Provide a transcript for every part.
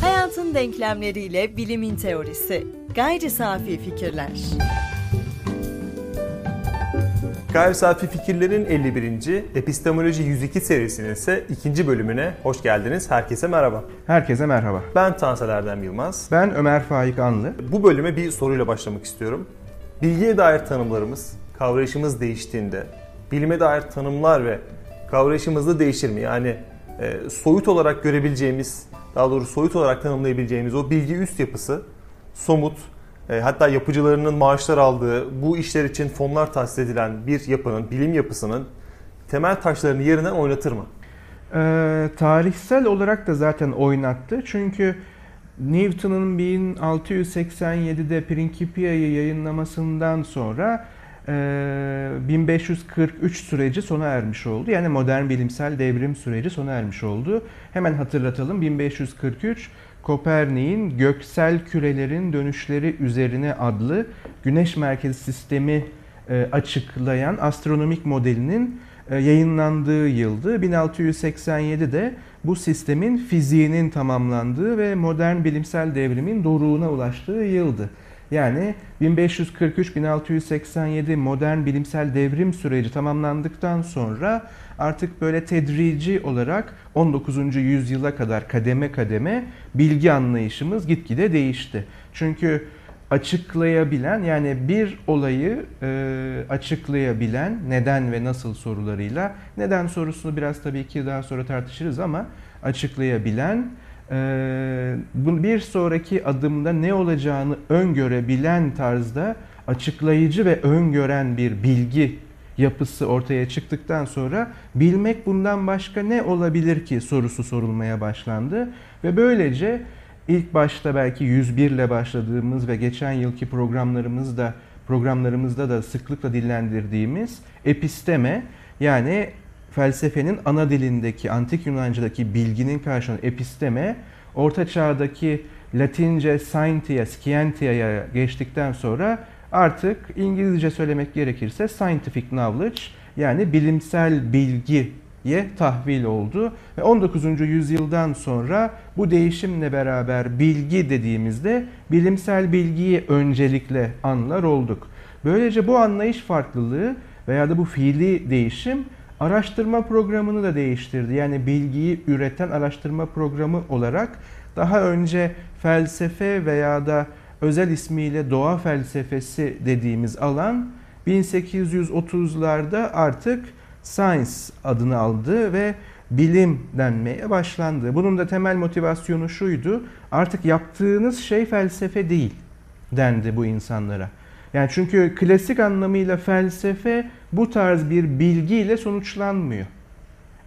Hayatın denklemleriyle bilimin teorisi. Gayri safi fikirler. Gayri Safi Fikirlerin 51. Epistemoloji 102 serisinin ise ikinci bölümüne hoş geldiniz. Herkese merhaba. Herkese merhaba. Ben Tansel Erdem Yılmaz. Ben Ömer Faik Anlı. Bu bölüme bir soruyla başlamak istiyorum. Bilgiye dair tanımlarımız, kavrayışımız değiştiğinde bilime dair tanımlar ve kavrayışımız da değişir mi? Yani e, soyut olarak görebileceğimiz, daha doğrusu soyut olarak tanımlayabileceğimiz o bilgi üst yapısı somut, e, hatta yapıcılarının maaşlar aldığı, bu işler için fonlar tahsis edilen bir yapının, bilim yapısının temel taşlarını yerinden oynatır mı? Ee, tarihsel olarak da zaten oynattı. Çünkü Newton'un 1687'de Principia'yı yayınlamasından sonra e, 1543 süreci sona ermiş oldu. Yani modern bilimsel devrim süreci sona ermiş oldu. Hemen hatırlatalım 1543 Kopernik'in göksel kürelerin dönüşleri üzerine adlı güneş merkezi sistemi e, açıklayan astronomik modelinin e, yayınlandığı yıldı. 1687'de bu sistemin fiziğinin tamamlandığı ve modern bilimsel devrimin doruğuna ulaştığı yıldı. Yani 1543-1687 modern bilimsel devrim süreci tamamlandıktan sonra artık böyle tedrici olarak 19. yüzyıla kadar kademe kademe bilgi anlayışımız gitgide değişti. Çünkü açıklayabilen yani bir olayı e, açıklayabilen neden ve nasıl sorularıyla neden sorusunu biraz tabii ki daha sonra tartışırız ama açıklayabilen bir sonraki adımda ne olacağını öngörebilen tarzda açıklayıcı ve öngören bir bilgi yapısı ortaya çıktıktan sonra bilmek bundan başka ne olabilir ki sorusu sorulmaya başlandı. Ve böylece ilk başta belki 101 ile başladığımız ve geçen yılki programlarımızda programlarımızda da sıklıkla dillendirdiğimiz episteme yani felsefenin ana dilindeki antik Yunanca'daki bilginin karşılığı episteme orta çağdaki Latince scientia, scientia'ya geçtikten sonra artık İngilizce söylemek gerekirse scientific knowledge yani bilimsel bilgiye tahvil oldu. Ve 19. yüzyıldan sonra bu değişimle beraber bilgi dediğimizde bilimsel bilgiyi öncelikle anlar olduk. Böylece bu anlayış farklılığı veya da bu fiili değişim araştırma programını da değiştirdi. Yani bilgiyi üreten araştırma programı olarak daha önce felsefe veya da özel ismiyle doğa felsefesi dediğimiz alan 1830'larda artık science adını aldı ve bilim denmeye başlandı. Bunun da temel motivasyonu şuydu. Artık yaptığınız şey felsefe değil dendi bu insanlara. Yani çünkü klasik anlamıyla felsefe bu tarz bir bilgiyle sonuçlanmıyor.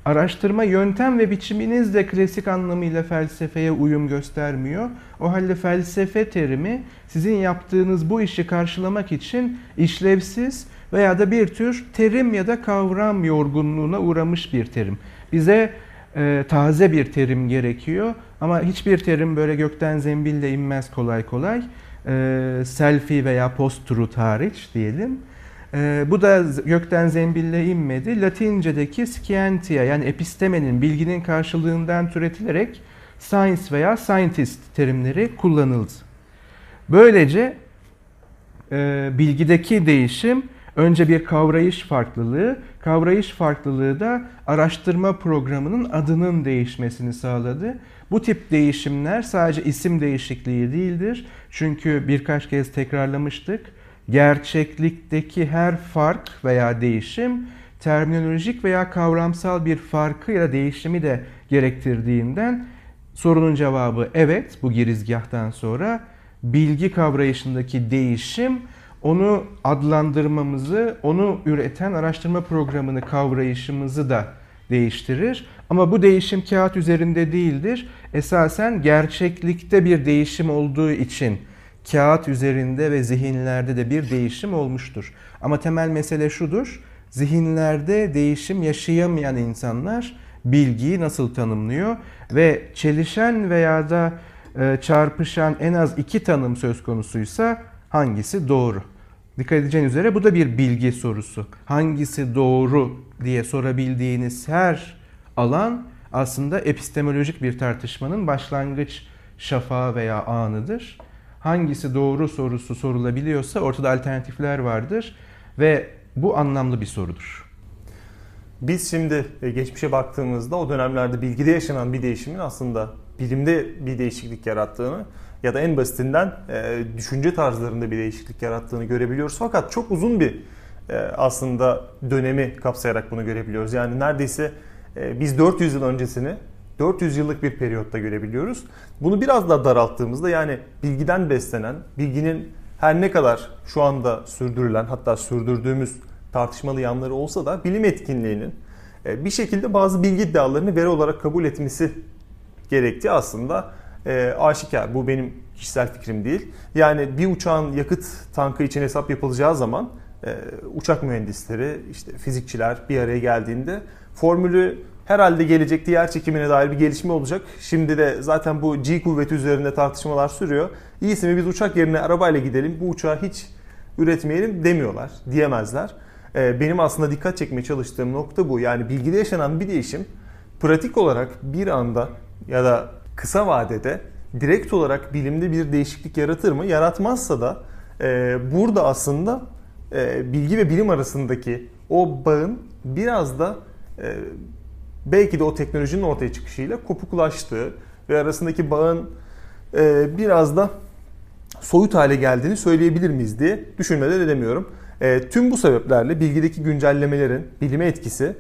Araştırma yöntem ve biçiminiz de klasik anlamıyla felsefeye uyum göstermiyor. O halde felsefe terimi sizin yaptığınız bu işi karşılamak için işlevsiz veya da bir tür terim ya da kavram yorgunluğuna uğramış bir terim. Bize e, taze bir terim gerekiyor ama hiçbir terim böyle gökten zembille inmez kolay kolay. E, selfie veya post-truth hariç diyelim. E, bu da gökten zembille inmedi. Latince'deki scientia yani epistemenin, bilginin karşılığından türetilerek science veya scientist terimleri kullanıldı. Böylece e, bilgideki değişim önce bir kavrayış farklılığı, kavrayış farklılığı da araştırma programının adının değişmesini sağladı. Bu tip değişimler sadece isim değişikliği değildir. Çünkü birkaç kez tekrarlamıştık gerçeklikteki her fark veya değişim terminolojik veya kavramsal bir farkı ya da değişimi de gerektirdiğinden sorunun cevabı evet bu girizgahtan sonra bilgi kavrayışındaki değişim onu adlandırmamızı, onu üreten araştırma programını kavrayışımızı da değiştirir. Ama bu değişim kağıt üzerinde değildir. Esasen gerçeklikte bir değişim olduğu için kağıt üzerinde ve zihinlerde de bir değişim olmuştur. Ama temel mesele şudur. Zihinlerde değişim yaşayamayan insanlar bilgiyi nasıl tanımlıyor ve çelişen veya da e, çarpışan en az iki tanım söz konusuysa hangisi doğru? Dikkat edeceğiniz üzere bu da bir bilgi sorusu. Hangisi doğru diye sorabildiğiniz her alan aslında epistemolojik bir tartışmanın başlangıç şafağı veya anıdır. Hangisi doğru sorusu sorulabiliyorsa ortada alternatifler vardır ve bu anlamlı bir sorudur. Biz şimdi e, geçmişe baktığımızda o dönemlerde bilgide yaşanan bir değişimin aslında bilimde bir değişiklik yarattığını ya da en basitinden e, düşünce tarzlarında bir değişiklik yarattığını görebiliyoruz. Fakat çok uzun bir e, aslında dönemi kapsayarak bunu görebiliyoruz. Yani neredeyse biz 400 yıl öncesini 400 yıllık bir periyotta görebiliyoruz. Bunu biraz daha daralttığımızda yani bilgiden beslenen, bilginin her ne kadar şu anda sürdürülen hatta sürdürdüğümüz tartışmalı yanları olsa da bilim etkinliğinin e, bir şekilde bazı bilgi iddialarını veri olarak kabul etmesi gerektiği aslında e, aşikar. Bu benim kişisel fikrim değil. Yani bir uçağın yakıt tankı için hesap yapılacağı zaman e, uçak mühendisleri, işte fizikçiler bir araya geldiğinde formülü herhalde gelecekte yer çekimine dair bir gelişme olacak. Şimdi de zaten bu G kuvveti üzerinde tartışmalar sürüyor. İyisi mi biz uçak yerine arabayla gidelim, bu uçağı hiç üretmeyelim demiyorlar, diyemezler. Ee, benim aslında dikkat çekmeye çalıştığım nokta bu. Yani bilgide yaşanan bir değişim pratik olarak bir anda ya da kısa vadede direkt olarak bilimde bir değişiklik yaratır mı? Yaratmazsa da e, burada aslında e, bilgi ve bilim arasındaki o bağın biraz da e, belki de o teknolojinin ortaya çıkışıyla kopuklaştığı ve arasındaki bağın e, biraz da soyut hale geldiğini söyleyebilir miyiz diye düşünmeden edemiyorum. E, tüm bu sebeplerle bilgideki güncellemelerin bilime etkisi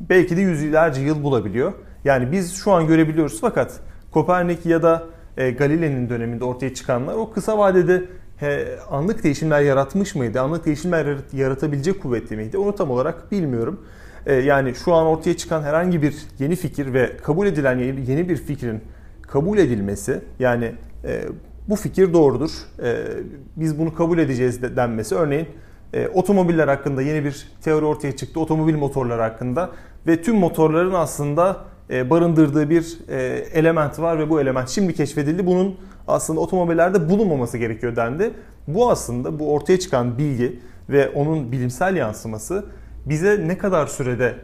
belki de yüzlerce yıl bulabiliyor. Yani biz şu an görebiliyoruz fakat Kopernik ya da e, Galile'nin döneminde ortaya çıkanlar o kısa vadede he, anlık değişimler yaratmış mıydı? Anlık değişimler yaratabilecek kuvvetli miydi? Onu tam olarak bilmiyorum. E, yani şu an ortaya çıkan herhangi bir yeni fikir ve kabul edilen yeni, yeni bir fikrin kabul edilmesi yani e, bu fikir doğrudur. E, biz bunu kabul edeceğiz denmesi örneğin e, otomobiller hakkında yeni bir teori ortaya çıktı. Otomobil motorları hakkında ve tüm motorların aslında e, barındırdığı bir e, element var ve bu element şimdi keşfedildi. Bunun aslında otomobillerde bulunmaması gerekiyor dendi. Bu aslında bu ortaya çıkan bilgi ve onun bilimsel yansıması bize ne kadar sürede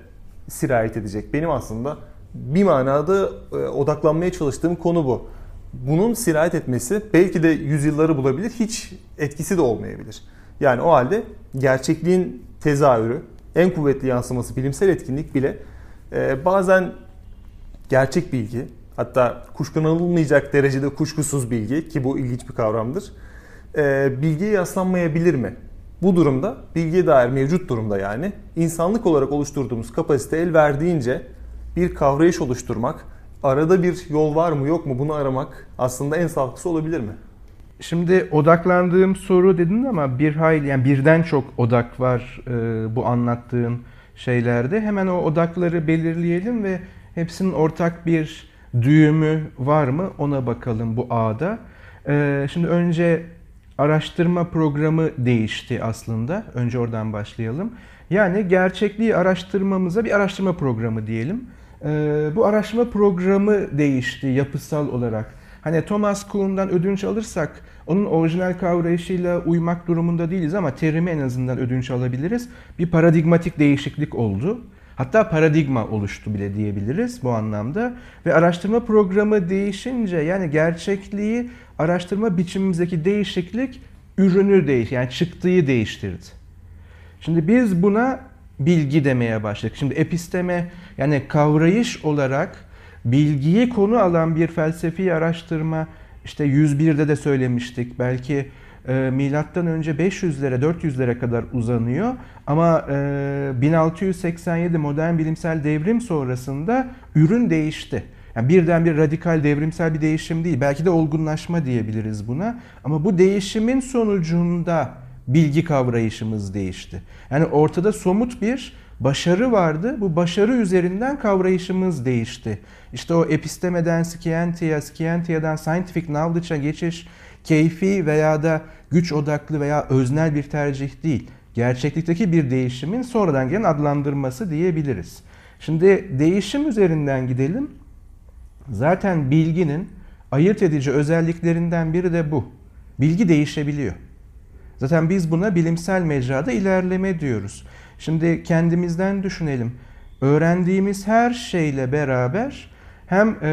sirayet edecek? Benim aslında bir manada e, odaklanmaya çalıştığım konu bu. Bunun sirayet etmesi belki de yüzyılları bulabilir, hiç etkisi de olmayabilir. Yani o halde gerçekliğin tezahürü, en kuvvetli yansıması bilimsel etkinlik bile e, bazen gerçek bilgi, hatta kuşkulanılmayacak derecede kuşkusuz bilgi ki bu ilginç bir kavramdır. E, bilgiye yaslanmayabilir mi? Bu durumda bilgiye dair mevcut durumda yani insanlık olarak oluşturduğumuz kapasite el verdiğince bir kavrayış oluşturmak, arada bir yol var mı yok mu bunu aramak aslında en sağlıklısı olabilir mi? Şimdi odaklandığım soru dedin ama bir hayli yani birden çok odak var e, bu anlattığın şeylerde. Hemen o odakları belirleyelim ve hepsinin ortak bir düğümü var mı ona bakalım bu ağda. E, şimdi önce araştırma programı değişti aslında. Önce oradan başlayalım. Yani gerçekliği araştırmamıza bir araştırma programı diyelim. E, bu araştırma programı değişti yapısal olarak. Hani Thomas Kuhn'dan ödünç alırsak onun orijinal kavrayışıyla uymak durumunda değiliz ama terimi en azından ödünç alabiliriz. Bir paradigmatik değişiklik oldu. Hatta paradigma oluştu bile diyebiliriz bu anlamda. Ve araştırma programı değişince yani gerçekliği araştırma biçimimizdeki değişiklik ürünü değiş yani çıktığı değiştirdi. Şimdi biz buna bilgi demeye başladık. Şimdi episteme yani kavrayış olarak bilgiyi konu alan bir felsefi araştırma işte 101'de de söylemiştik. Belki e, milattan önce 500'lere 400'lere kadar uzanıyor ama e, 1687 modern bilimsel devrim sonrasında ürün değişti. Yani birden bir radikal devrimsel bir değişim değil. Belki de olgunlaşma diyebiliriz buna. Ama bu değişimin sonucunda bilgi kavrayışımız değişti. Yani ortada somut bir başarı vardı. Bu başarı üzerinden kavrayışımız değişti. İşte o epistemeden scientia, scientia'dan scientific knowledge'a geçiş keyfi veya da güç odaklı veya öznel bir tercih değil. Gerçeklikteki bir değişimin sonradan gelen adlandırması diyebiliriz. Şimdi değişim üzerinden gidelim. Zaten bilginin ayırt edici özelliklerinden biri de bu. Bilgi değişebiliyor. Zaten biz buna bilimsel mecrada ilerleme diyoruz. Şimdi kendimizden düşünelim. öğrendiğimiz her şeyle beraber hem e,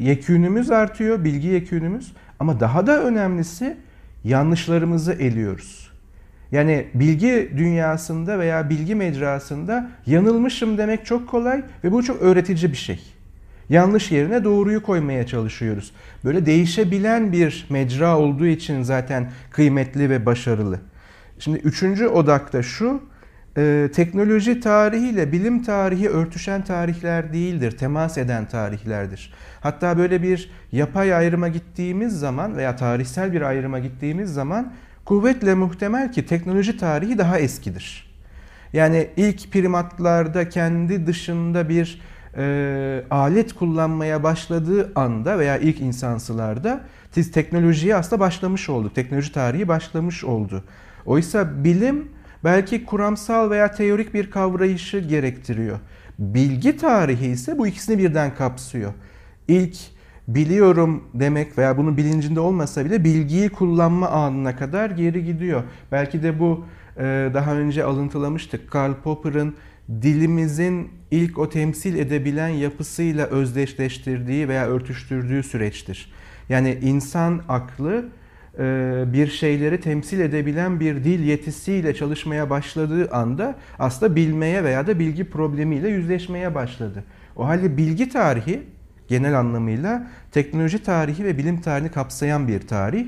yekünümüz artıyor, bilgi yekünümüz ama daha da önemlisi yanlışlarımızı eliyoruz. Yani bilgi dünyasında veya bilgi mecrasında yanılmışım demek çok kolay ve bu çok öğretici bir şey. Yanlış yerine doğruyu koymaya çalışıyoruz. Böyle değişebilen bir mecra olduğu için zaten kıymetli ve başarılı. Şimdi üçüncü odakta şu, e, teknoloji tarihiyle bilim tarihi örtüşen tarihler değildir, temas eden tarihlerdir. Hatta böyle bir yapay ayrıma gittiğimiz zaman veya tarihsel bir ayrıma gittiğimiz zaman kuvvetle muhtemel ki teknoloji tarihi daha eskidir. Yani ilk primatlarda kendi dışında bir e, alet kullanmaya başladığı anda veya ilk insansılarda siz teknolojiye aslında başlamış olduk. Teknoloji tarihi başlamış oldu. Oysa bilim belki kuramsal veya teorik bir kavrayışı gerektiriyor. Bilgi tarihi ise bu ikisini birden kapsıyor. İlk biliyorum demek veya bunun bilincinde olmasa bile bilgiyi kullanma anına kadar geri gidiyor. Belki de bu e, daha önce alıntılamıştık. Karl Popper'ın dilimizin ilk o temsil edebilen yapısıyla özdeşleştirdiği veya örtüştürdüğü süreçtir. Yani insan aklı bir şeyleri temsil edebilen bir dil yetisiyle çalışmaya başladığı anda aslında bilmeye veya da bilgi problemiyle yüzleşmeye başladı. O halde bilgi tarihi genel anlamıyla teknoloji tarihi ve bilim tarihini kapsayan bir tarih.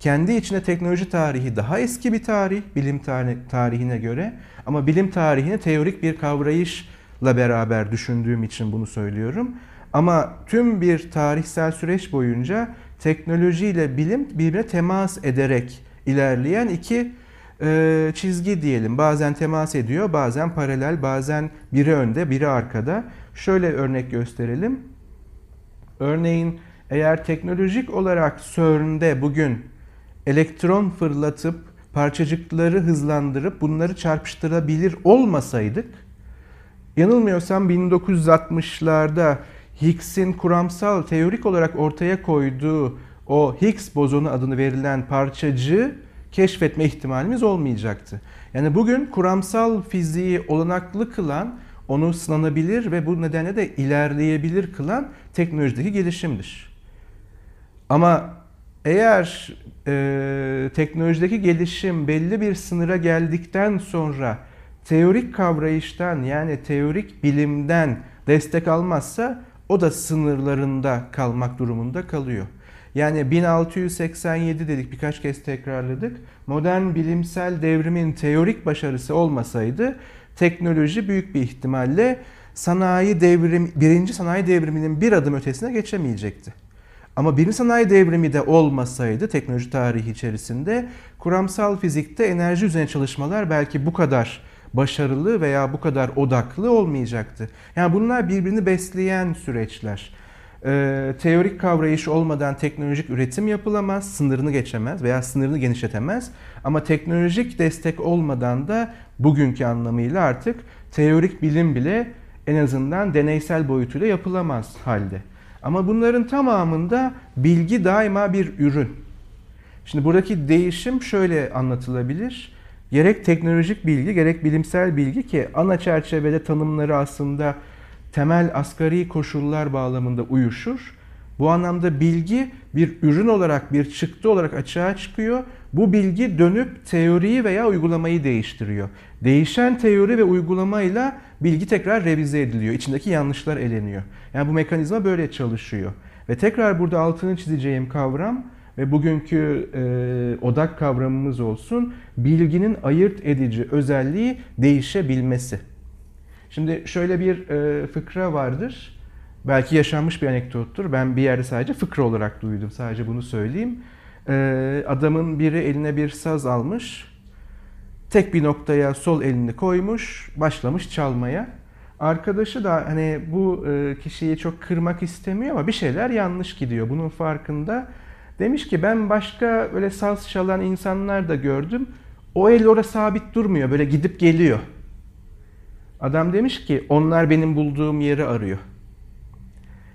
Kendi içinde teknoloji tarihi daha eski bir tarih bilim tarihine göre ama bilim tarihini teorik bir kavrayışla beraber düşündüğüm için bunu söylüyorum. Ama tüm bir tarihsel süreç boyunca teknoloji ile bilim birbirine temas ederek ilerleyen iki e, çizgi diyelim. Bazen temas ediyor, bazen paralel, bazen biri önde, biri arkada. Şöyle örnek gösterelim. Örneğin eğer teknolojik olarak CERN'de bugün elektron fırlatıp parçacıkları hızlandırıp bunları çarpıştırabilir olmasaydık, yanılmıyorsam 1960'larda Higgs'in kuramsal teorik olarak ortaya koyduğu o Higgs bozonu adını verilen parçacığı keşfetme ihtimalimiz olmayacaktı. Yani bugün kuramsal fiziği olanaklı kılan, onu sınanabilir ve bu nedenle de ilerleyebilir kılan teknolojideki gelişimdir. Ama eğer e, teknolojideki gelişim belli bir sınıra geldikten sonra teorik kavrayıştan yani teorik bilimden destek almazsa o da sınırlarında kalmak durumunda kalıyor. Yani 1687 dedik birkaç kez tekrarladık. Modern bilimsel devrimin teorik başarısı olmasaydı teknoloji büyük bir ihtimalle sanayi devrim, birinci sanayi devriminin bir adım ötesine geçemeyecekti. Ama birinci sanayi devrimi de olmasaydı teknoloji tarihi içerisinde kuramsal fizikte enerji üzerine çalışmalar belki bu kadar başarılı veya bu kadar odaklı olmayacaktı. Yani bunlar birbirini besleyen süreçler. Ee, teorik kavrayış olmadan teknolojik üretim yapılamaz, sınırını geçemez veya sınırını genişletemez. Ama teknolojik destek olmadan da bugünkü anlamıyla artık teorik bilim bile en azından deneysel boyutuyla yapılamaz halde. Ama bunların tamamında bilgi daima bir ürün. Şimdi buradaki değişim şöyle anlatılabilir. Gerek teknolojik bilgi gerek bilimsel bilgi ki ana çerçevede tanımları aslında temel asgari koşullar bağlamında uyuşur. Bu anlamda bilgi bir ürün olarak, bir çıktı olarak açığa çıkıyor. Bu bilgi dönüp teoriyi veya uygulamayı değiştiriyor. Değişen teori ve uygulamayla bilgi tekrar revize ediliyor. İçindeki yanlışlar eleniyor. Yani bu mekanizma böyle çalışıyor. Ve tekrar burada altını çizeceğim kavram ve bugünkü e, odak kavramımız olsun bilginin ayırt edici özelliği değişebilmesi. Şimdi şöyle bir e, fıkra vardır. Belki yaşanmış bir anekdottur. Ben bir yerde sadece fıkra olarak duydum. Sadece bunu söyleyeyim. E, adamın biri eline bir saz almış. Tek bir noktaya sol elini koymuş. Başlamış çalmaya. Arkadaşı da hani bu e, kişiyi çok kırmak istemiyor ama bir şeyler yanlış gidiyor. Bunun farkında. Demiş ki ben başka böyle saz çalan insanlar da gördüm. O el orada sabit durmuyor. Böyle gidip geliyor. Adam demiş ki onlar benim bulduğum yeri arıyor.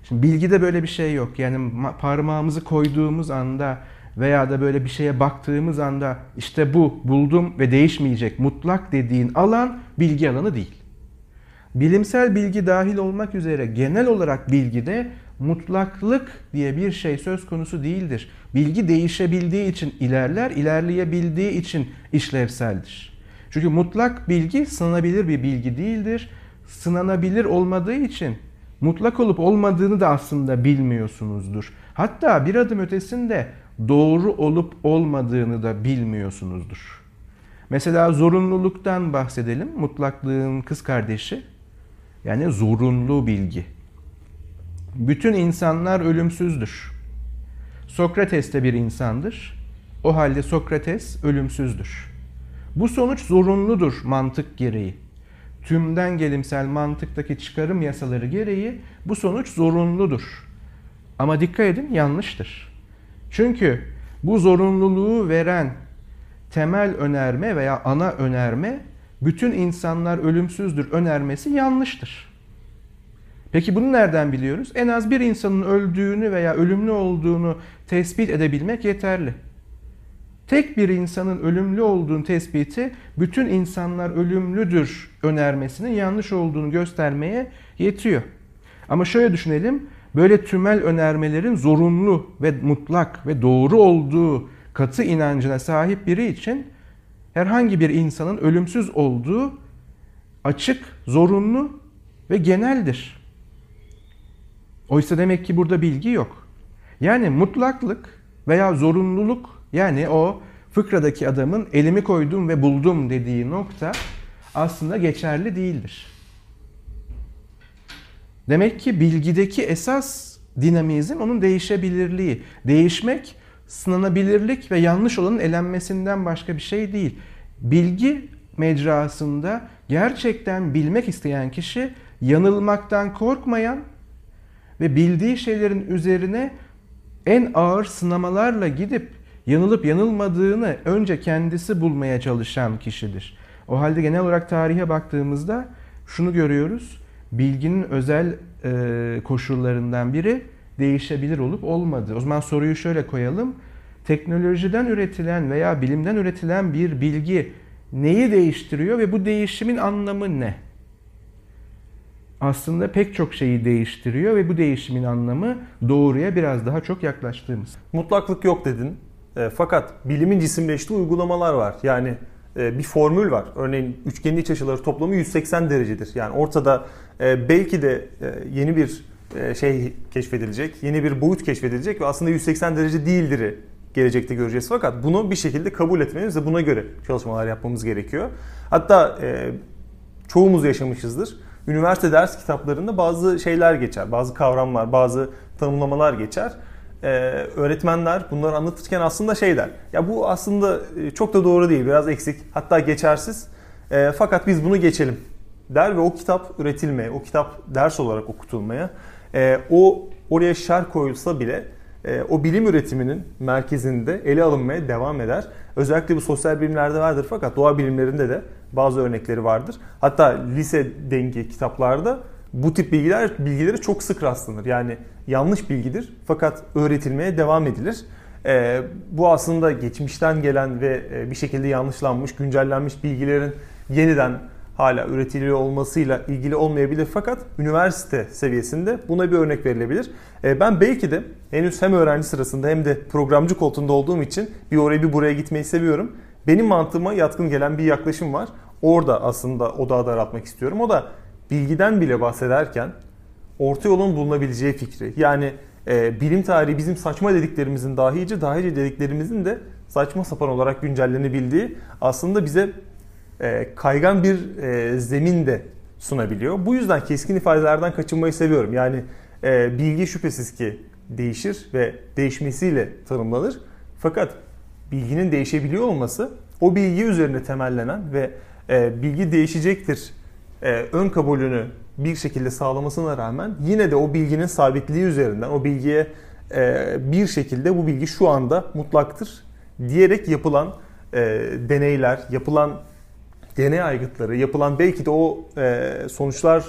Şimdi bilgide böyle bir şey yok. Yani parmağımızı koyduğumuz anda veya da böyle bir şeye baktığımız anda işte bu buldum ve değişmeyecek mutlak dediğin alan bilgi alanı değil. Bilimsel bilgi dahil olmak üzere genel olarak bilgide mutlaklık diye bir şey söz konusu değildir. Bilgi değişebildiği için ilerler, ilerleyebildiği için işlevseldir. Çünkü mutlak bilgi sınanabilir bir bilgi değildir. Sınanabilir olmadığı için mutlak olup olmadığını da aslında bilmiyorsunuzdur. Hatta bir adım ötesinde doğru olup olmadığını da bilmiyorsunuzdur. Mesela zorunluluktan bahsedelim. Mutlaklığın kız kardeşi. Yani zorunlu bilgi. Bütün insanlar ölümsüzdür. Sokrates de bir insandır. O halde Sokrates ölümsüzdür. Bu sonuç zorunludur mantık gereği. Tümden gelimsel mantıktaki çıkarım yasaları gereği bu sonuç zorunludur. Ama dikkat edin yanlıştır. Çünkü bu zorunluluğu veren temel önerme veya ana önerme bütün insanlar ölümsüzdür önermesi yanlıştır. Peki bunu nereden biliyoruz? En az bir insanın öldüğünü veya ölümlü olduğunu tespit edebilmek yeterli. Tek bir insanın ölümlü olduğunu tespiti bütün insanlar ölümlüdür önermesinin yanlış olduğunu göstermeye yetiyor. Ama şöyle düşünelim. Böyle tümel önermelerin zorunlu ve mutlak ve doğru olduğu katı inancına sahip biri için herhangi bir insanın ölümsüz olduğu açık, zorunlu ve geneldir. Oysa demek ki burada bilgi yok. Yani mutlaklık veya zorunluluk yani o fıkradaki adamın elimi koydum ve buldum dediği nokta aslında geçerli değildir. Demek ki bilgideki esas dinamizm onun değişebilirliği. Değişmek sınanabilirlik ve yanlış olanın elenmesinden başka bir şey değil. Bilgi mecrasında gerçekten bilmek isteyen kişi yanılmaktan korkmayan ve bildiği şeylerin üzerine en ağır sınamalarla gidip yanılıp yanılmadığını önce kendisi bulmaya çalışan kişidir. O halde genel olarak tarihe baktığımızda şunu görüyoruz. Bilginin özel e, koşullarından biri değişebilir olup olmadığı. O zaman soruyu şöyle koyalım. Teknolojiden üretilen veya bilimden üretilen bir bilgi neyi değiştiriyor ve bu değişimin anlamı ne? Aslında pek çok şeyi değiştiriyor ve bu değişimin anlamı doğruya biraz daha çok yaklaştığımız. Mutlaklık yok dedin. E, fakat bilimin cisimleştiği uygulamalar var. Yani e, bir formül var. Örneğin üçgenin iç açıları toplamı 180 derecedir. Yani ortada e, belki de e, yeni bir e, şey keşfedilecek, yeni bir boyut keşfedilecek ve aslında 180 derece değildir gelecekte göreceğiz. Fakat bunu bir şekilde kabul etmemiz ve buna göre çalışmalar yapmamız gerekiyor. Hatta e, çoğumuz yaşamışızdır. Üniversite ders kitaplarında bazı şeyler geçer, bazı kavramlar, bazı tanımlamalar geçer. Ee, öğretmenler bunları anlatırken aslında şey der. Ya bu aslında e, çok da doğru değil, biraz eksik, hatta geçersiz. E, fakat biz bunu geçelim der ve o kitap üretilmeye, o kitap ders olarak okutulmaya, e, o oraya şer koyulsa bile o bilim üretiminin merkezinde ele alınmaya devam eder. Özellikle bu sosyal bilimlerde vardır fakat doğa bilimlerinde de bazı örnekleri vardır. Hatta lise dengi kitaplarda bu tip bilgiler bilgileri çok sık rastlanır. Yani yanlış bilgidir fakat öğretilmeye devam edilir. E, bu aslında geçmişten gelen ve e, bir şekilde yanlışlanmış, güncellenmiş bilgilerin yeniden hala üretiliyor olmasıyla ilgili olmayabilir fakat üniversite seviyesinde buna bir örnek verilebilir. E, ben belki de henüz hem öğrenci sırasında hem de programcı koltuğunda olduğum için bir oraya bir buraya gitmeyi seviyorum. Benim mantığıma yatkın gelen bir yaklaşım var. Orada aslında odağı daraltmak istiyorum. O da bilgiden bile bahsederken orta yolun bulunabileceği fikri. Yani e, bilim tarihi bizim saçma dediklerimizin dahice, dahice dediklerimizin de saçma sapan olarak güncellenebildiği aslında bize e, kaygan bir e, zemin de sunabiliyor. Bu yüzden keskin ifadelerden kaçınmayı seviyorum. Yani e, bilgi şüphesiz ki değişir ve değişmesiyle tanımlanır. Fakat bilginin değişebiliyor olması o bilgi üzerine temellenen ve bilgi değişecektir ön kabulünü bir şekilde sağlamasına rağmen yine de o bilginin sabitliği üzerinden o bilgiye bir şekilde bu bilgi şu anda mutlaktır diyerek yapılan deneyler, yapılan DNA aygıtları yapılan belki de o e, sonuçlar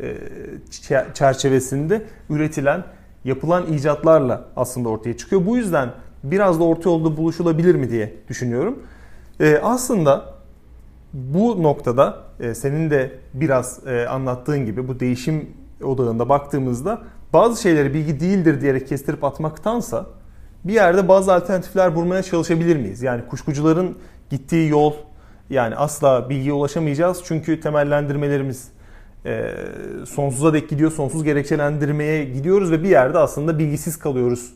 e, çerçevesinde üretilen yapılan icatlarla aslında ortaya çıkıyor. Bu yüzden biraz da orta yolda buluşulabilir mi diye düşünüyorum. E, aslında bu noktada e, senin de biraz e, anlattığın gibi bu değişim odağında baktığımızda bazı şeyleri bilgi değildir diyerek kestirip atmaktansa bir yerde bazı alternatifler bulmaya çalışabilir miyiz? Yani kuşkucuların gittiği yol yani asla bilgiye ulaşamayacağız çünkü temellendirmelerimiz e, sonsuza dek gidiyor, sonsuz gerekçelendirmeye gidiyoruz ve bir yerde aslında bilgisiz kalıyoruz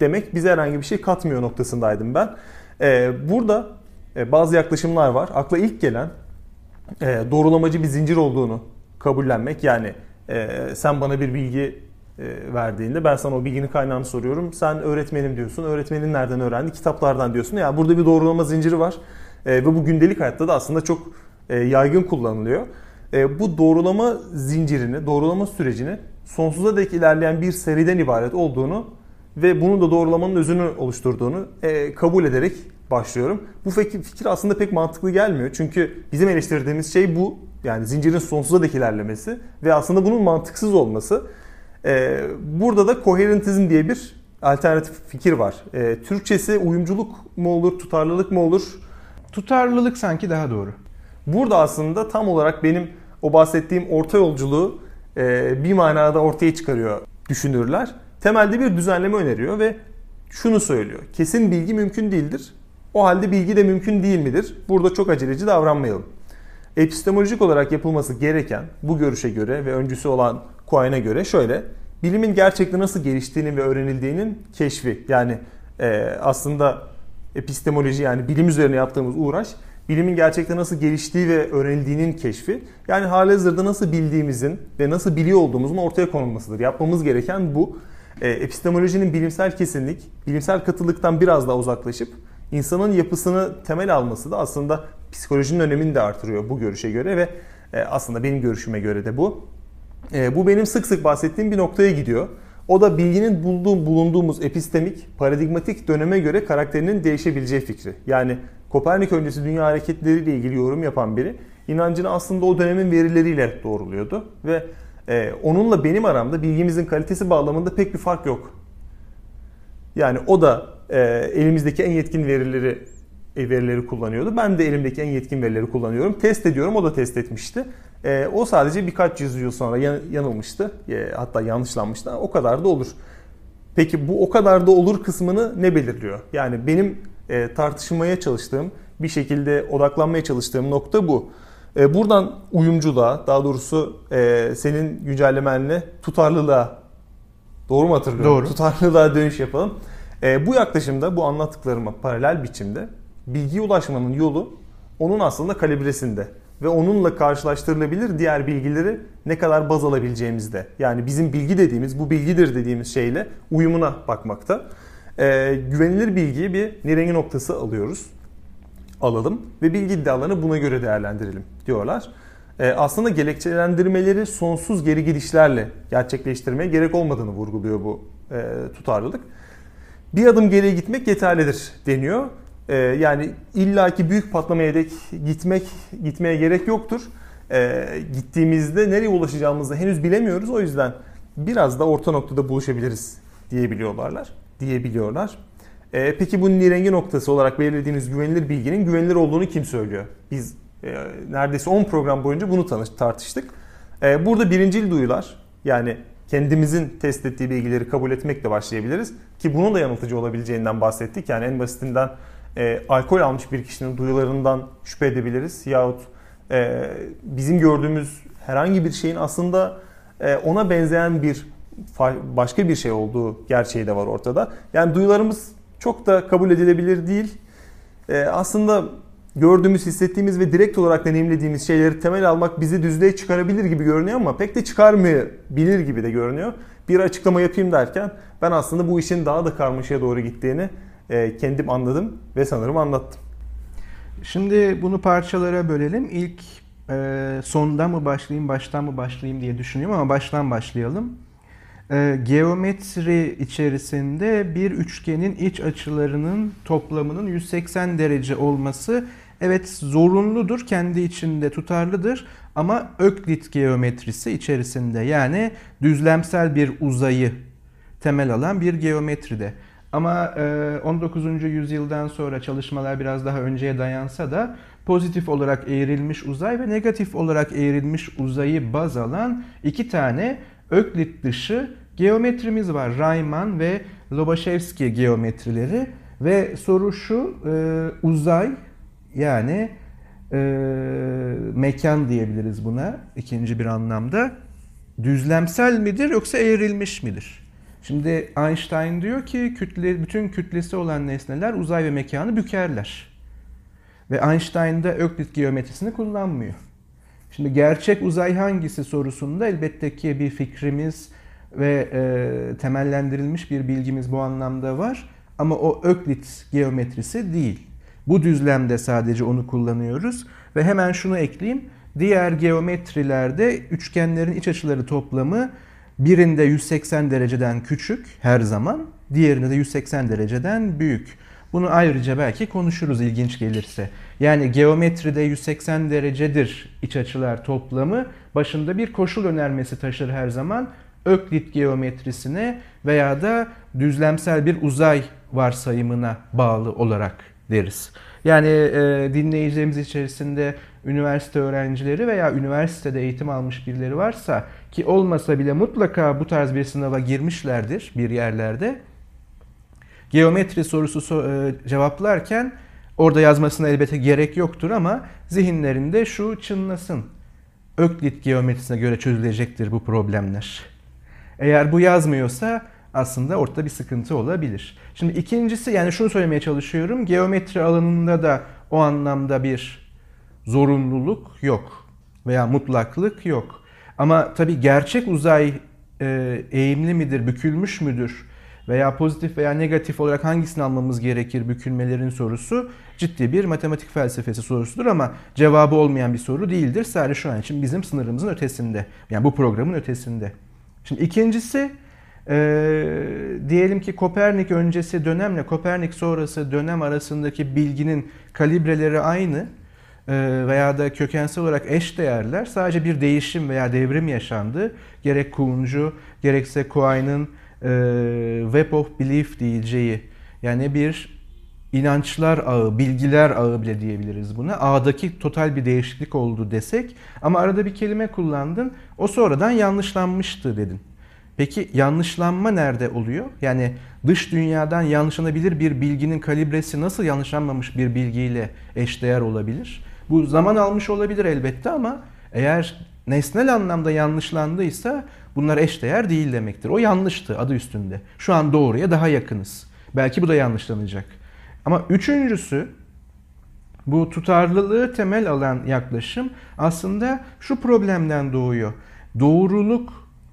demek bize herhangi bir şey katmıyor noktasındaydım ben. E, burada e, bazı yaklaşımlar var. Akla ilk gelen e, doğrulamacı bir zincir olduğunu kabullenmek. Yani e, sen bana bir bilgi e, verdiğinde ben sana o bilginin kaynağını soruyorum. Sen öğretmenim diyorsun. Öğretmenin nereden öğrendi? Kitaplardan diyorsun. Yani burada bir doğrulama zinciri var. E, ve bu gündelik hayatta da aslında çok e, yaygın kullanılıyor. E, bu doğrulama zincirini, doğrulama sürecini sonsuza dek ilerleyen bir seriden ibaret olduğunu ve bunun da doğrulamanın özünü oluşturduğunu e, kabul ederek başlıyorum. Bu fikir, fikir aslında pek mantıklı gelmiyor. Çünkü bizim eleştirdiğimiz şey bu. Yani zincirin sonsuza dek ilerlemesi ve aslında bunun mantıksız olması. E, burada da koherentizm diye bir alternatif fikir var. E, Türkçesi uyumculuk mu olur, tutarlılık mı olur? Tutarlılık sanki daha doğru. Burada aslında tam olarak benim o bahsettiğim orta yolculuğu e, bir manada ortaya çıkarıyor düşünürler. Temelde bir düzenleme öneriyor ve şunu söylüyor. Kesin bilgi mümkün değildir. O halde bilgi de mümkün değil midir? Burada çok aceleci davranmayalım. Epistemolojik olarak yapılması gereken bu görüşe göre ve öncüsü olan Cohen'e göre şöyle. Bilimin gerçekte nasıl geliştiğini ve öğrenildiğinin keşfi. Yani e, aslında epistemoloji yani bilim üzerine yaptığımız uğraş bilimin gerçekte nasıl geliştiği ve öğrenildiğinin keşfi. Yani halihazırda nasıl bildiğimizin ve nasıl biliyor olduğumuzun ortaya konulmasıdır. Yapmamız gereken bu. E, epistemolojinin bilimsel kesinlik, bilimsel katılıktan biraz daha uzaklaşıp insanın yapısını temel alması da aslında psikolojinin önemini de artırıyor bu görüşe göre ve e, aslında benim görüşüme göre de bu. E, bu benim sık sık bahsettiğim bir noktaya gidiyor. O da bilginin bulduğum, bulunduğumuz epistemik, paradigmatik döneme göre karakterinin değişebileceği fikri. Yani Kopernik öncesi dünya hareketleriyle ilgili yorum yapan biri inancını aslında o dönemin verileriyle doğruluyordu ve e, onunla benim aramda bilgimizin kalitesi bağlamında pek bir fark yok. Yani o da e, elimizdeki en yetkin verileri e, verileri kullanıyordu. Ben de elimdeki en yetkin verileri kullanıyorum. Test ediyorum. O da test etmişti. E, o sadece birkaç yüzyıl sonra yanılmıştı. E, hatta yanlışlanmıştı. O kadar da olur. Peki bu o kadar da olur kısmını ne belirliyor? Yani benim e, tartışmaya çalıştığım, bir şekilde odaklanmaya çalıştığım nokta bu. E, buradan uyumculuğa, daha doğrusu e, senin güncellemenle tutarlılığa, doğru mu hatırlıyorum? Doğru. Tutarlılığa dönüş yapalım. E, bu yaklaşımda, bu anlattıklarıma paralel biçimde bilgiye ulaşmanın yolu onun aslında kalibresinde ve onunla karşılaştırılabilir diğer bilgileri ne kadar baz alabileceğimizde. Yani bizim bilgi dediğimiz, bu bilgidir dediğimiz şeyle uyumuna bakmakta. Ee, güvenilir bilgiyi bir nirengi noktası alıyoruz. Alalım ve bilgi iddialarını buna göre değerlendirelim diyorlar. Ee, aslında gerekçelendirmeleri sonsuz geri gidişlerle gerçekleştirmeye gerek olmadığını vurguluyor bu e, tutarlılık. Bir adım geriye gitmek yeterlidir deniyor e, yani illaki büyük patlamaya dek gitmek gitmeye gerek yoktur. E, gittiğimizde nereye ulaşacağımızı henüz bilemiyoruz. O yüzden biraz da orta noktada buluşabiliriz diyebiliyorlar. Diyebiliyorlar. E, peki bu nirengi noktası olarak belirlediğiniz güvenilir bilginin güvenilir olduğunu kim söylüyor? Biz e, neredeyse 10 program boyunca bunu tanış, tartıştık. E, burada birincil duyular yani kendimizin test ettiği bilgileri kabul etmekle başlayabiliriz. Ki bunun da yanıltıcı olabileceğinden bahsettik. Yani en basitinden e, alkol almış bir kişinin duyularından şüphe edebiliriz. Yahut e, bizim gördüğümüz herhangi bir şeyin aslında e, ona benzeyen bir başka bir şey olduğu gerçeği de var ortada. Yani duyularımız çok da kabul edilebilir değil. E, aslında gördüğümüz, hissettiğimiz ve direkt olarak deneyimlediğimiz şeyleri temel almak bizi düzlüğe çıkarabilir gibi görünüyor ama pek de çıkarmayabilir gibi de görünüyor. Bir açıklama yapayım derken ben aslında bu işin daha da karmaşaya doğru gittiğini kendim anladım ve sanırım anlattım. Şimdi bunu parçalara bölelim. İlk e, sondan mı başlayayım, baştan mı başlayayım diye düşünüyorum ama baştan başlayalım. E, geometri içerisinde bir üçgenin iç açılarının toplamının 180 derece olması evet zorunludur, kendi içinde tutarlıdır ama Öklit geometrisi içerisinde yani düzlemsel bir uzayı temel alan bir geometride. Ama 19. E, yüzyıldan sonra çalışmalar biraz daha önceye dayansa da pozitif olarak eğrilmiş uzay ve negatif olarak eğrilmiş uzayı baz alan iki tane Öklit dışı geometrimiz var. Riemann ve Lobachevsky geometrileri ve soru şu e, uzay yani e, mekan diyebiliriz buna ikinci bir anlamda düzlemsel midir yoksa eğrilmiş midir? Şimdi Einstein diyor ki kütle, bütün kütlesi olan nesneler uzay ve mekanı bükerler. Ve Einstein da Öklit geometrisini kullanmıyor. Şimdi gerçek uzay hangisi sorusunda elbette ki bir fikrimiz ve e, temellendirilmiş bir bilgimiz bu anlamda var. Ama o Öklit geometrisi değil. Bu düzlemde sadece onu kullanıyoruz. Ve hemen şunu ekleyeyim. Diğer geometrilerde üçgenlerin iç açıları toplamı birinde 180 dereceden küçük her zaman, diğerinde de 180 dereceden büyük. Bunu ayrıca belki konuşuruz ilginç gelirse. Yani geometride 180 derecedir iç açılar toplamı başında bir koşul önermesi taşır her zaman. Öklit geometrisine veya da düzlemsel bir uzay varsayımına bağlı olarak deriz. Yani e, dinleyicilerimiz içerisinde üniversite öğrencileri veya üniversitede eğitim almış birileri varsa ki olmasa bile mutlaka bu tarz bir sınava girmişlerdir bir yerlerde. Geometri sorusu e, cevaplarken orada yazmasına elbette gerek yoktur ama zihinlerinde şu çınlasın. Öklit geometrisine göre çözülecektir bu problemler. Eğer bu yazmıyorsa aslında ortada bir sıkıntı olabilir. Şimdi ikincisi yani şunu söylemeye çalışıyorum. Geometri alanında da o anlamda bir zorunluluk yok veya mutlaklık yok. Ama tabii gerçek uzay e, eğimli midir, bükülmüş müdür veya pozitif veya negatif olarak hangisini almamız gerekir bükülmelerin sorusu ciddi bir matematik felsefesi sorusudur ama cevabı olmayan bir soru değildir. Sadece şu an için bizim sınırımızın ötesinde. Yani bu programın ötesinde. Şimdi ikincisi e, diyelim ki Kopernik öncesi dönemle Kopernik sonrası dönem arasındaki bilginin kalibreleri aynı veya da kökensel olarak eş değerler. Sadece bir değişim veya devrim yaşandı. Gerek Kuhn'cu gerekse Quine'ın e, Web of Belief diyeceği yani bir inançlar ağı, bilgiler ağı bile diyebiliriz buna. Ağdaki total bir değişiklik oldu desek ama arada bir kelime kullandın. O sonradan yanlışlanmıştı dedin. Peki yanlışlanma nerede oluyor? Yani dış dünyadan yanlışlanabilir bir bilginin kalibresi nasıl yanlışlanmamış bir bilgiyle eşdeğer olabilir? Bu zaman almış olabilir elbette ama eğer nesnel anlamda yanlışlandıysa bunlar eşdeğer değil demektir. O yanlıştı adı üstünde. Şu an doğruya daha yakınız. Belki bu da yanlışlanacak. Ama üçüncüsü bu tutarlılığı temel alan yaklaşım aslında şu problemden doğuyor. Doğruluk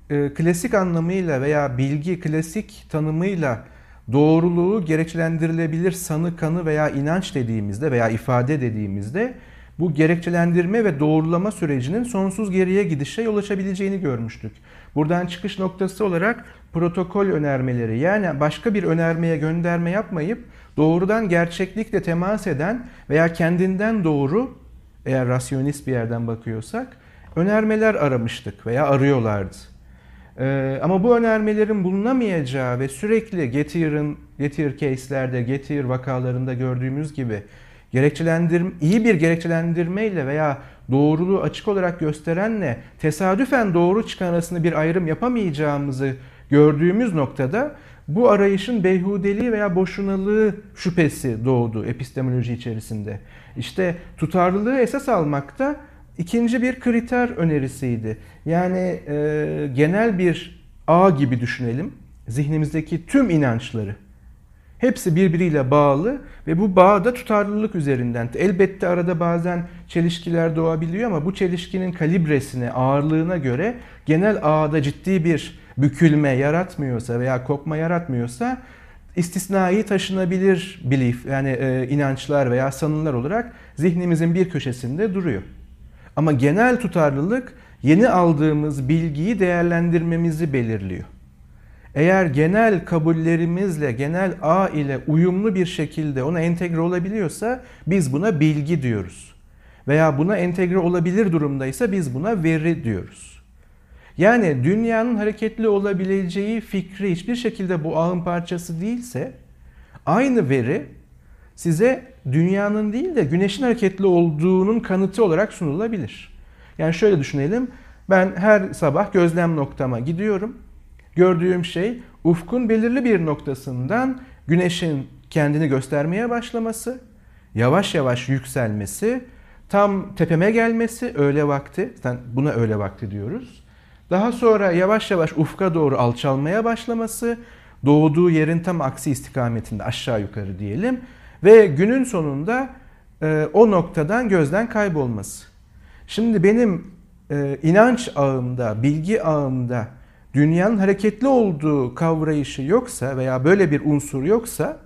e, klasik anlamıyla veya bilgi klasik tanımıyla doğruluğu gerekçelendirilebilir sanı, kanı veya inanç dediğimizde veya ifade dediğimizde bu gerekçelendirme ve doğrulama sürecinin sonsuz geriye gidişe yol açabileceğini görmüştük. Buradan çıkış noktası olarak protokol önermeleri yani başka bir önermeye gönderme yapmayıp doğrudan gerçeklikle temas eden veya kendinden doğru eğer rasyonist bir yerden bakıyorsak önermeler aramıştık veya arıyorlardı. Ee, ama bu önermelerin bulunamayacağı ve sürekli Getier'in Gettier case'lerde, Gettier vakalarında gördüğümüz gibi gerekçelendirme, iyi bir gerekçelendirmeyle veya doğruluğu açık olarak gösterenle tesadüfen doğru çıkan arasında bir ayrım yapamayacağımızı gördüğümüz noktada bu arayışın beyhudeliği veya boşunalığı şüphesi doğdu epistemoloji içerisinde. İşte tutarlılığı esas almakta ikinci bir kriter önerisiydi. Yani e, genel bir ağ gibi düşünelim. Zihnimizdeki tüm inançları. Hepsi birbiriyle bağlı ve bu bağ da tutarlılık üzerinden. Elbette arada bazen çelişkiler doğabiliyor ama bu çelişkinin kalibresine, ağırlığına göre genel ağda ciddi bir bükülme yaratmıyorsa veya kopma yaratmıyorsa istisnai taşınabilir belief yani e, inançlar veya sanılar olarak zihnimizin bir köşesinde duruyor. Ama genel tutarlılık yeni aldığımız bilgiyi değerlendirmemizi belirliyor. Eğer genel kabullerimizle, genel A ile uyumlu bir şekilde ona entegre olabiliyorsa biz buna bilgi diyoruz. Veya buna entegre olabilir durumdaysa biz buna veri diyoruz. Yani dünyanın hareketli olabileceği fikri hiçbir şekilde bu ağın parçası değilse aynı veri size dünyanın değil de güneşin hareketli olduğunun kanıtı olarak sunulabilir. Yani şöyle düşünelim. Ben her sabah gözlem noktama gidiyorum. Gördüğüm şey ufkun belirli bir noktasından güneşin kendini göstermeye başlaması, yavaş yavaş yükselmesi, tam tepeme gelmesi öğle vakti, buna öğle vakti diyoruz. Daha sonra yavaş yavaş ufka doğru alçalmaya başlaması, doğduğu yerin tam aksi istikametinde aşağı yukarı diyelim ve günün sonunda e, o noktadan gözden kaybolması. Şimdi benim e, inanç ağımda, bilgi ağımda dünyanın hareketli olduğu kavrayışı yoksa veya böyle bir unsur yoksa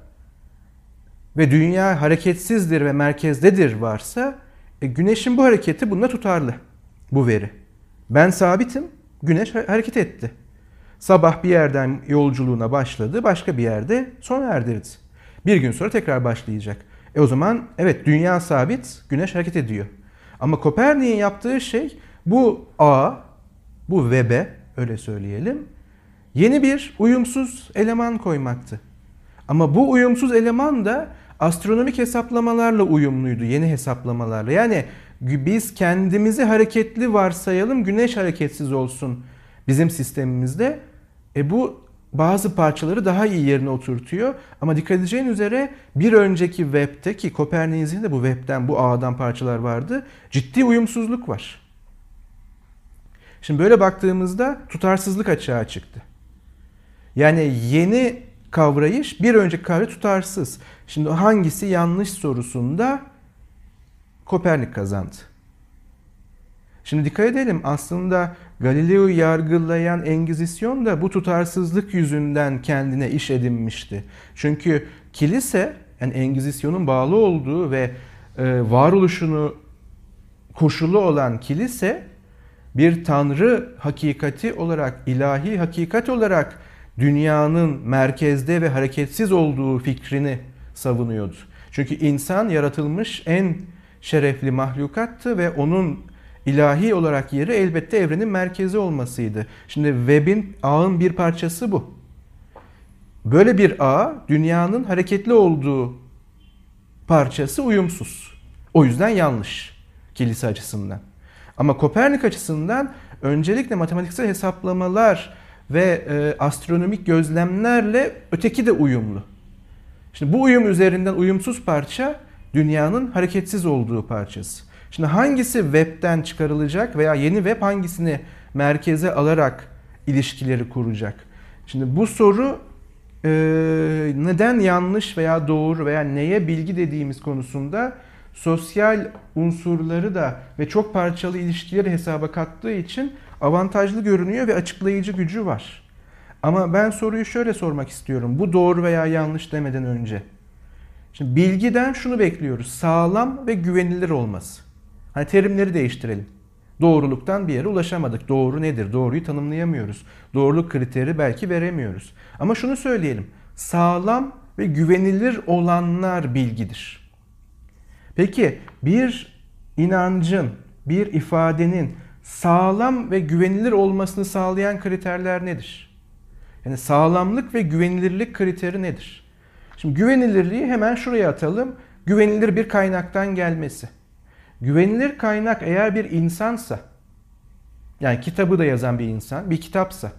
ve dünya hareketsizdir ve merkezdedir varsa e, güneşin bu hareketi bunda tutarlı bu veri. Ben sabitim, güneş hareket etti. Sabah bir yerden yolculuğuna başladı, başka bir yerde sona erdirdi. Bir gün sonra tekrar başlayacak. E o zaman evet dünya sabit, güneş hareket ediyor. Ama Kopernik'in yaptığı şey bu A, bu Web'e öyle söyleyelim, yeni bir uyumsuz eleman koymaktı. Ama bu uyumsuz eleman da astronomik hesaplamalarla uyumluydu, yeni hesaplamalarla. Yani biz kendimizi hareketli varsayalım, güneş hareketsiz olsun bizim sistemimizde. E bu bazı parçaları daha iyi yerine oturtuyor. Ama dikkat edeceğin üzere bir önceki web'te ki Kopernik'in de bu web'ten, bu ağdan parçalar vardı. Ciddi uyumsuzluk var. Şimdi böyle baktığımızda tutarsızlık açığa çıktı. Yani yeni kavrayış bir önceki kavrayış tutarsız. Şimdi hangisi yanlış sorusunda Kopernik kazandı. Şimdi dikkat edelim aslında Galileo'yu yargılayan Engizisyon da bu tutarsızlık yüzünden kendine iş edinmişti. Çünkü kilise yani Engizisyon'un bağlı olduğu ve e, varoluşunu koşulu olan kilise bir tanrı hakikati olarak, ilahi hakikat olarak dünyanın merkezde ve hareketsiz olduğu fikrini savunuyordu. Çünkü insan yaratılmış en şerefli mahlukattı ve onun ilahi olarak yeri elbette evrenin merkezi olmasıydı. Şimdi web'in ağın bir parçası bu. Böyle bir ağ dünyanın hareketli olduğu parçası uyumsuz. O yüzden yanlış kilise açısından. Ama Kopernik açısından öncelikle matematiksel hesaplamalar ve e, astronomik gözlemlerle öteki de uyumlu. Şimdi bu uyum üzerinden uyumsuz parça dünyanın hareketsiz olduğu parçası. Şimdi hangisi webten çıkarılacak veya yeni web hangisini merkeze alarak ilişkileri kuracak? Şimdi bu soru e, neden yanlış veya doğru veya neye bilgi dediğimiz konusunda sosyal unsurları da ve çok parçalı ilişkileri hesaba kattığı için avantajlı görünüyor ve açıklayıcı gücü var. Ama ben soruyu şöyle sormak istiyorum. Bu doğru veya yanlış demeden önce. Şimdi bilgiden şunu bekliyoruz. Sağlam ve güvenilir olması. Hani terimleri değiştirelim. Doğruluktan bir yere ulaşamadık. Doğru nedir? Doğruyu tanımlayamıyoruz. Doğruluk kriteri belki veremiyoruz. Ama şunu söyleyelim. Sağlam ve güvenilir olanlar bilgidir. Peki bir inancın, bir ifadenin sağlam ve güvenilir olmasını sağlayan kriterler nedir? Yani sağlamlık ve güvenilirlik kriteri nedir? Şimdi güvenilirliği hemen şuraya atalım. Güvenilir bir kaynaktan gelmesi. Güvenilir kaynak eğer bir insansa, yani kitabı da yazan bir insan, bir kitapsa,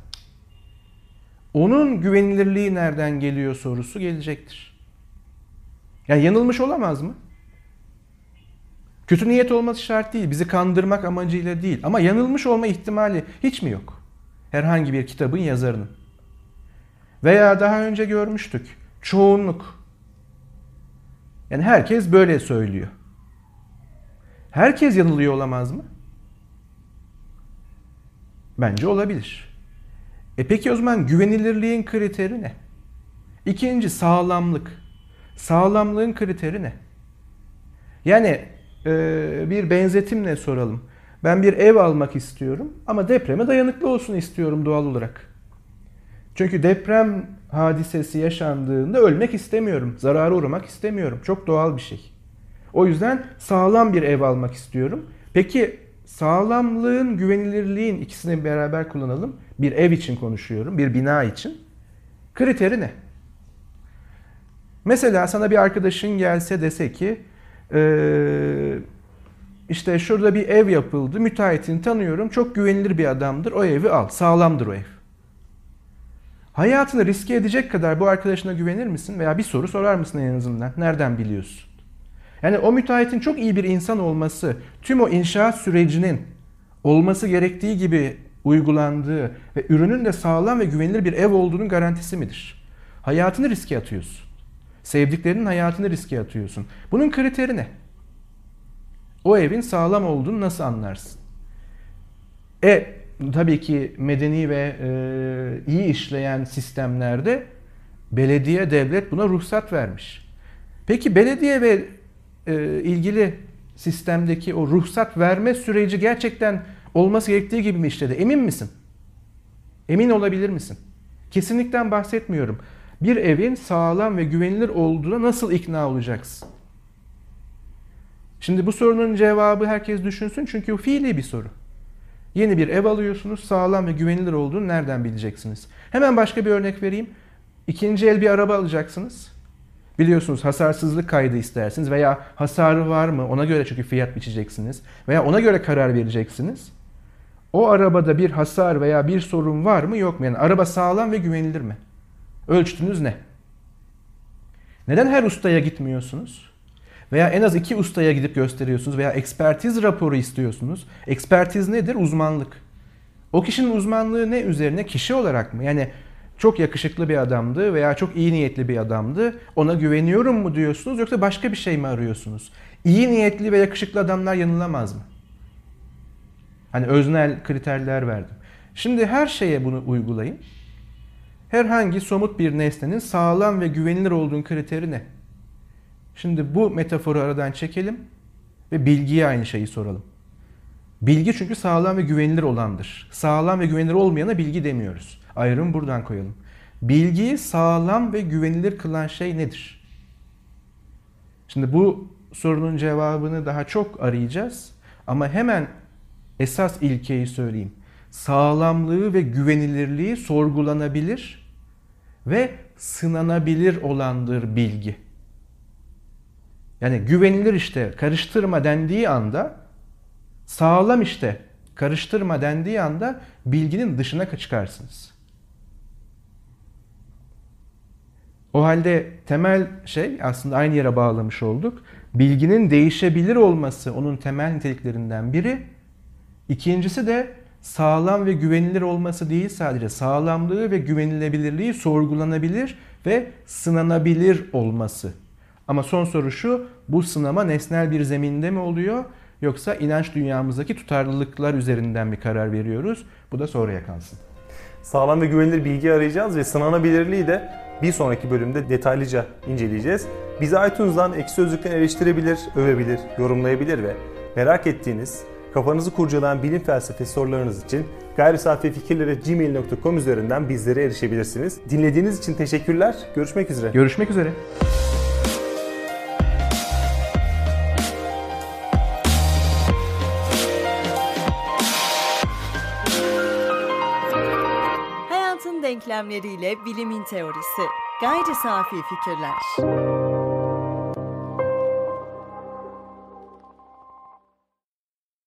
onun güvenilirliği nereden geliyor sorusu gelecektir. Yani yanılmış olamaz mı? Kötü niyet olması şart değil. Bizi kandırmak amacıyla değil. Ama yanılmış olma ihtimali hiç mi yok? Herhangi bir kitabın yazarının. Veya daha önce görmüştük. Çoğunluk. Yani herkes böyle söylüyor. Herkes yanılıyor olamaz mı? Bence olabilir. E peki o zaman güvenilirliğin kriteri ne? İkinci sağlamlık. Sağlamlığın kriteri ne? Yani bir benzetimle soralım. Ben bir ev almak istiyorum ama depreme dayanıklı olsun istiyorum doğal olarak. Çünkü deprem hadisesi yaşandığında ölmek istemiyorum, zarara uğramak istemiyorum. Çok doğal bir şey. O yüzden sağlam bir ev almak istiyorum. Peki sağlamlığın, güvenilirliğin ikisini beraber kullanalım. Bir ev için konuşuyorum, bir bina için. Kriteri ne? Mesela sana bir arkadaşın gelse dese ki ee, işte şurada bir ev yapıldı. Müteahhitini tanıyorum. Çok güvenilir bir adamdır. O evi al. Sağlamdır o ev. Hayatını riske edecek kadar bu arkadaşına güvenir misin? Veya bir soru sorar mısın en azından? Nereden biliyorsun? Yani o müteahhitin çok iyi bir insan olması, tüm o inşaat sürecinin olması gerektiği gibi uygulandığı ve ürünün de sağlam ve güvenilir bir ev olduğunun garantisi midir? Hayatını riske atıyorsun. Sevdiklerinin hayatını riske atıyorsun. Bunun kriteri ne? O evin sağlam olduğunu nasıl anlarsın? E tabii ki medeni ve e, iyi işleyen sistemlerde belediye, devlet buna ruhsat vermiş. Peki belediye ve e, ilgili sistemdeki o ruhsat verme süreci gerçekten olması gerektiği gibi mi işledi? Emin misin? Emin olabilir misin? Kesinlikten bahsetmiyorum. Bir evin sağlam ve güvenilir olduğuna nasıl ikna olacaksın? Şimdi bu sorunun cevabı herkes düşünsün çünkü fiili bir soru. Yeni bir ev alıyorsunuz, sağlam ve güvenilir olduğunu nereden bileceksiniz? Hemen başka bir örnek vereyim. İkinci el bir araba alacaksınız. Biliyorsunuz hasarsızlık kaydı istersiniz veya hasarı var mı ona göre çünkü fiyat biçeceksiniz veya ona göre karar vereceksiniz. O arabada bir hasar veya bir sorun var mı yok mu? Yani araba sağlam ve güvenilir mi? Ölçtünüz ne? Neden her ustaya gitmiyorsunuz? Veya en az iki ustaya gidip gösteriyorsunuz veya ekspertiz raporu istiyorsunuz. Ekspertiz nedir? Uzmanlık. O kişinin uzmanlığı ne üzerine? Kişi olarak mı? Yani çok yakışıklı bir adamdı veya çok iyi niyetli bir adamdı. Ona güveniyorum mu diyorsunuz yoksa başka bir şey mi arıyorsunuz? İyi niyetli ve yakışıklı adamlar yanılamaz mı? Hani öznel kriterler verdim. Şimdi her şeye bunu uygulayın. Herhangi somut bir nesnenin sağlam ve güvenilir olduğun kriteri ne? Şimdi bu metaforu aradan çekelim ve bilgiye aynı şeyi soralım. Bilgi çünkü sağlam ve güvenilir olandır. Sağlam ve güvenilir olmayana bilgi demiyoruz. Ayrım buradan koyalım. Bilgiyi sağlam ve güvenilir kılan şey nedir? Şimdi bu sorunun cevabını daha çok arayacağız. Ama hemen esas ilkeyi söyleyeyim. Sağlamlığı ve güvenilirliği sorgulanabilir ve sınanabilir olandır bilgi. Yani güvenilir işte karıştırma dendiği anda sağlam işte karıştırma dendiği anda bilginin dışına çıkarsınız. O halde temel şey aslında aynı yere bağlamış olduk. Bilginin değişebilir olması onun temel niteliklerinden biri. İkincisi de sağlam ve güvenilir olması değil sadece sağlamlığı ve güvenilebilirliği sorgulanabilir ve sınanabilir olması. Ama son soru şu, bu sınama nesnel bir zeminde mi oluyor yoksa inanç dünyamızdaki tutarlılıklar üzerinden bir karar veriyoruz? Bu da sonraya kalsın. Sağlam ve güvenilir bilgi arayacağız ve sınanabilirliği de bir sonraki bölümde detaylıca inceleyeceğiz. Bizi iTunes'dan Ekşi Sözlük'ten eleştirebilir, övebilir, yorumlayabilir ve merak ettiğiniz, kafanızı kurcalayan bilim felsefesi sorularınız için gayrisafifikirlere.gmail.com üzerinden bizlere erişebilirsiniz. Dinlediğiniz için teşekkürler. Görüşmek üzere. Görüşmek üzere. Hayatın denklemleriyle bilimin teorisi. Gayri safi fikirler.